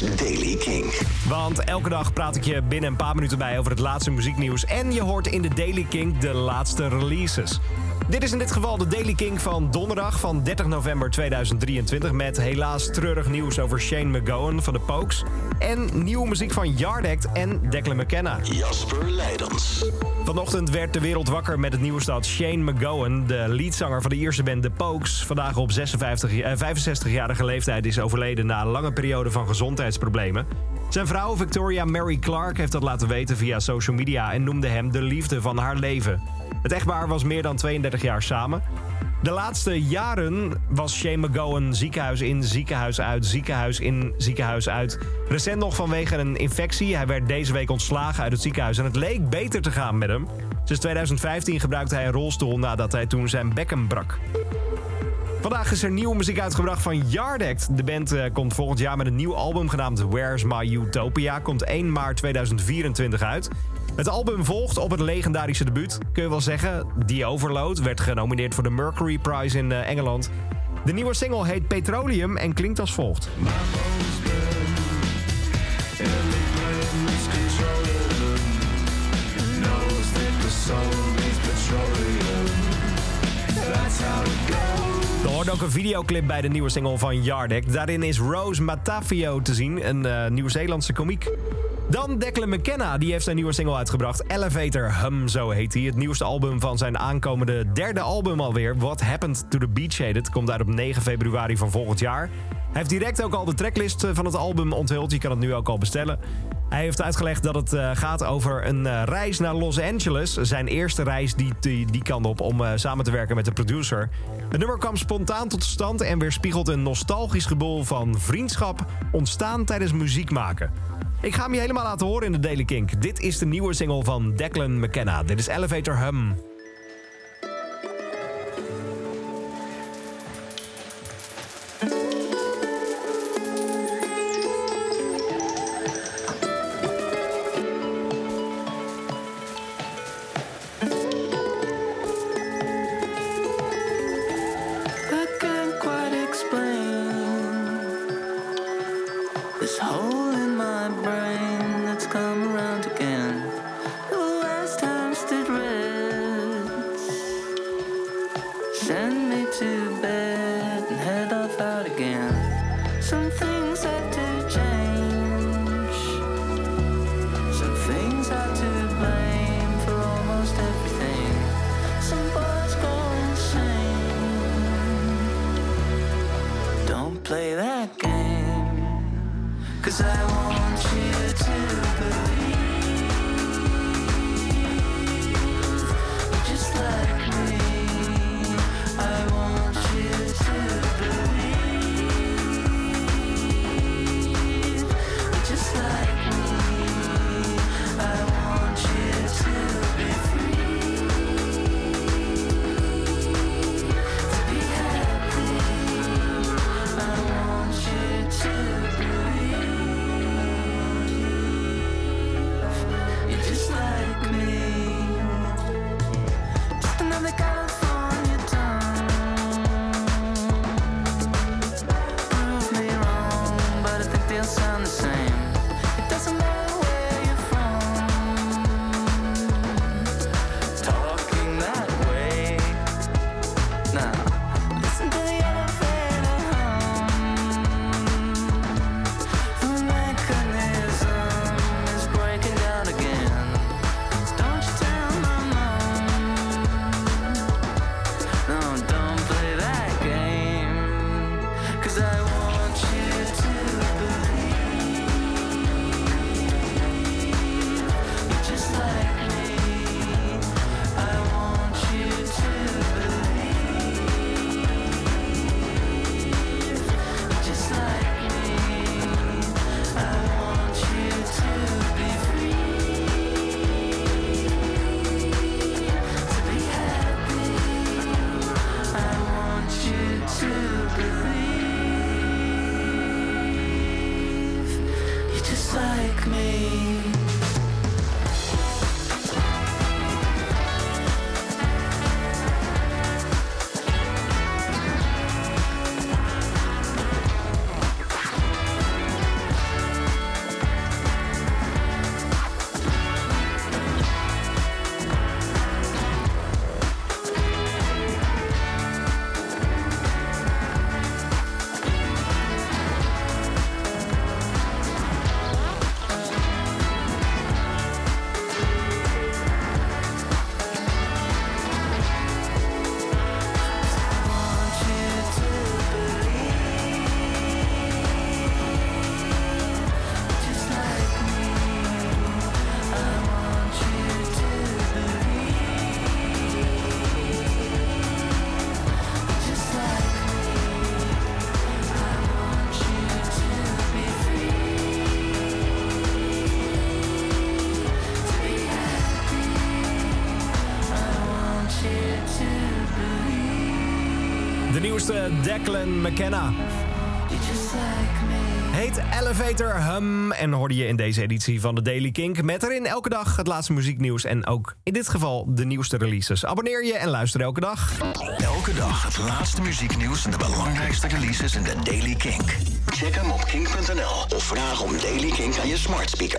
Daily King. Want elke dag praat ik je binnen een paar minuten bij over het laatste muzieknieuws. En je hoort in de Daily King de laatste releases. Dit is in dit geval de Daily King van donderdag van 30 november 2023... met helaas treurig nieuws over Shane McGowan van de Pokes... en nieuwe muziek van Yard Act en Declan McKenna. Jasper Leidens. Vanochtend werd de wereld wakker met het nieuws dat Shane McGowan... de leadzanger van de eerste band The Pokes... vandaag op 56, eh, 65-jarige leeftijd is overleden... na een lange periode van gezondheidsproblemen. Zijn vrouw Victoria Mary Clark heeft dat laten weten via social media... en noemde hem de liefde van haar leven. Het echtpaar was meer dan 32 jaar samen. De laatste jaren was Shane McGowan ziekenhuis in, ziekenhuis uit, ziekenhuis in, ziekenhuis uit. Recent nog vanwege een infectie. Hij werd deze week ontslagen uit het ziekenhuis en het leek beter te gaan met hem. Sinds 2015 gebruikte hij een rolstoel nadat hij toen zijn bekken brak. Vandaag is er nieuwe muziek uitgebracht van Yard Act. De band eh, komt volgend jaar met een nieuw album genaamd Where's My Utopia. Komt 1 maart 2024 uit. Het album volgt op het legendarische debuut. Kun je wel zeggen, The Overload werd genomineerd voor de Mercury Prize in eh, Engeland. De nieuwe single heet Petroleum en klinkt als volgt. Er hoort ook een videoclip bij de nieuwe single van Yardek. Daarin is Rose Matafio te zien, een uh, Nieuw-Zeelandse komiek. Dan Declan McKenna, die heeft zijn nieuwe single uitgebracht. Elevator Hum, zo heet hij. Het nieuwste album van zijn aankomende derde album alweer. What Happened to the Beach heet het. Komt uit op 9 februari van volgend jaar. Hij heeft direct ook al de tracklist van het album onthuld. Je kan het nu ook al bestellen. Hij heeft uitgelegd dat het uh, gaat over een uh, reis naar Los Angeles. Zijn eerste reis die, die, die kant op om samen te werken met de producer. Het nummer kwam spontaan tot stand en weerspiegelt een nostalgisch gevoel van vriendschap... ontstaan tijdens muziek maken. Ik ga hem je helemaal laten horen in de Daily Kink. Dit is de nieuwe single van Declan McKenna. Dit is Elevator Hum. Play that game. Cause I want you to believe. Like me. Nieuwste Declan McKenna. Heet Elevator Hum en hoorde je in deze editie van de Daily Kink... met erin elke dag het laatste muzieknieuws en ook in dit geval de nieuwste releases. Abonneer je en luister elke dag. Elke dag het laatste muzieknieuws en de belangrijkste releases in de Daily Kink. Check hem op kink.nl of vraag om Daily Kink aan je smart speaker.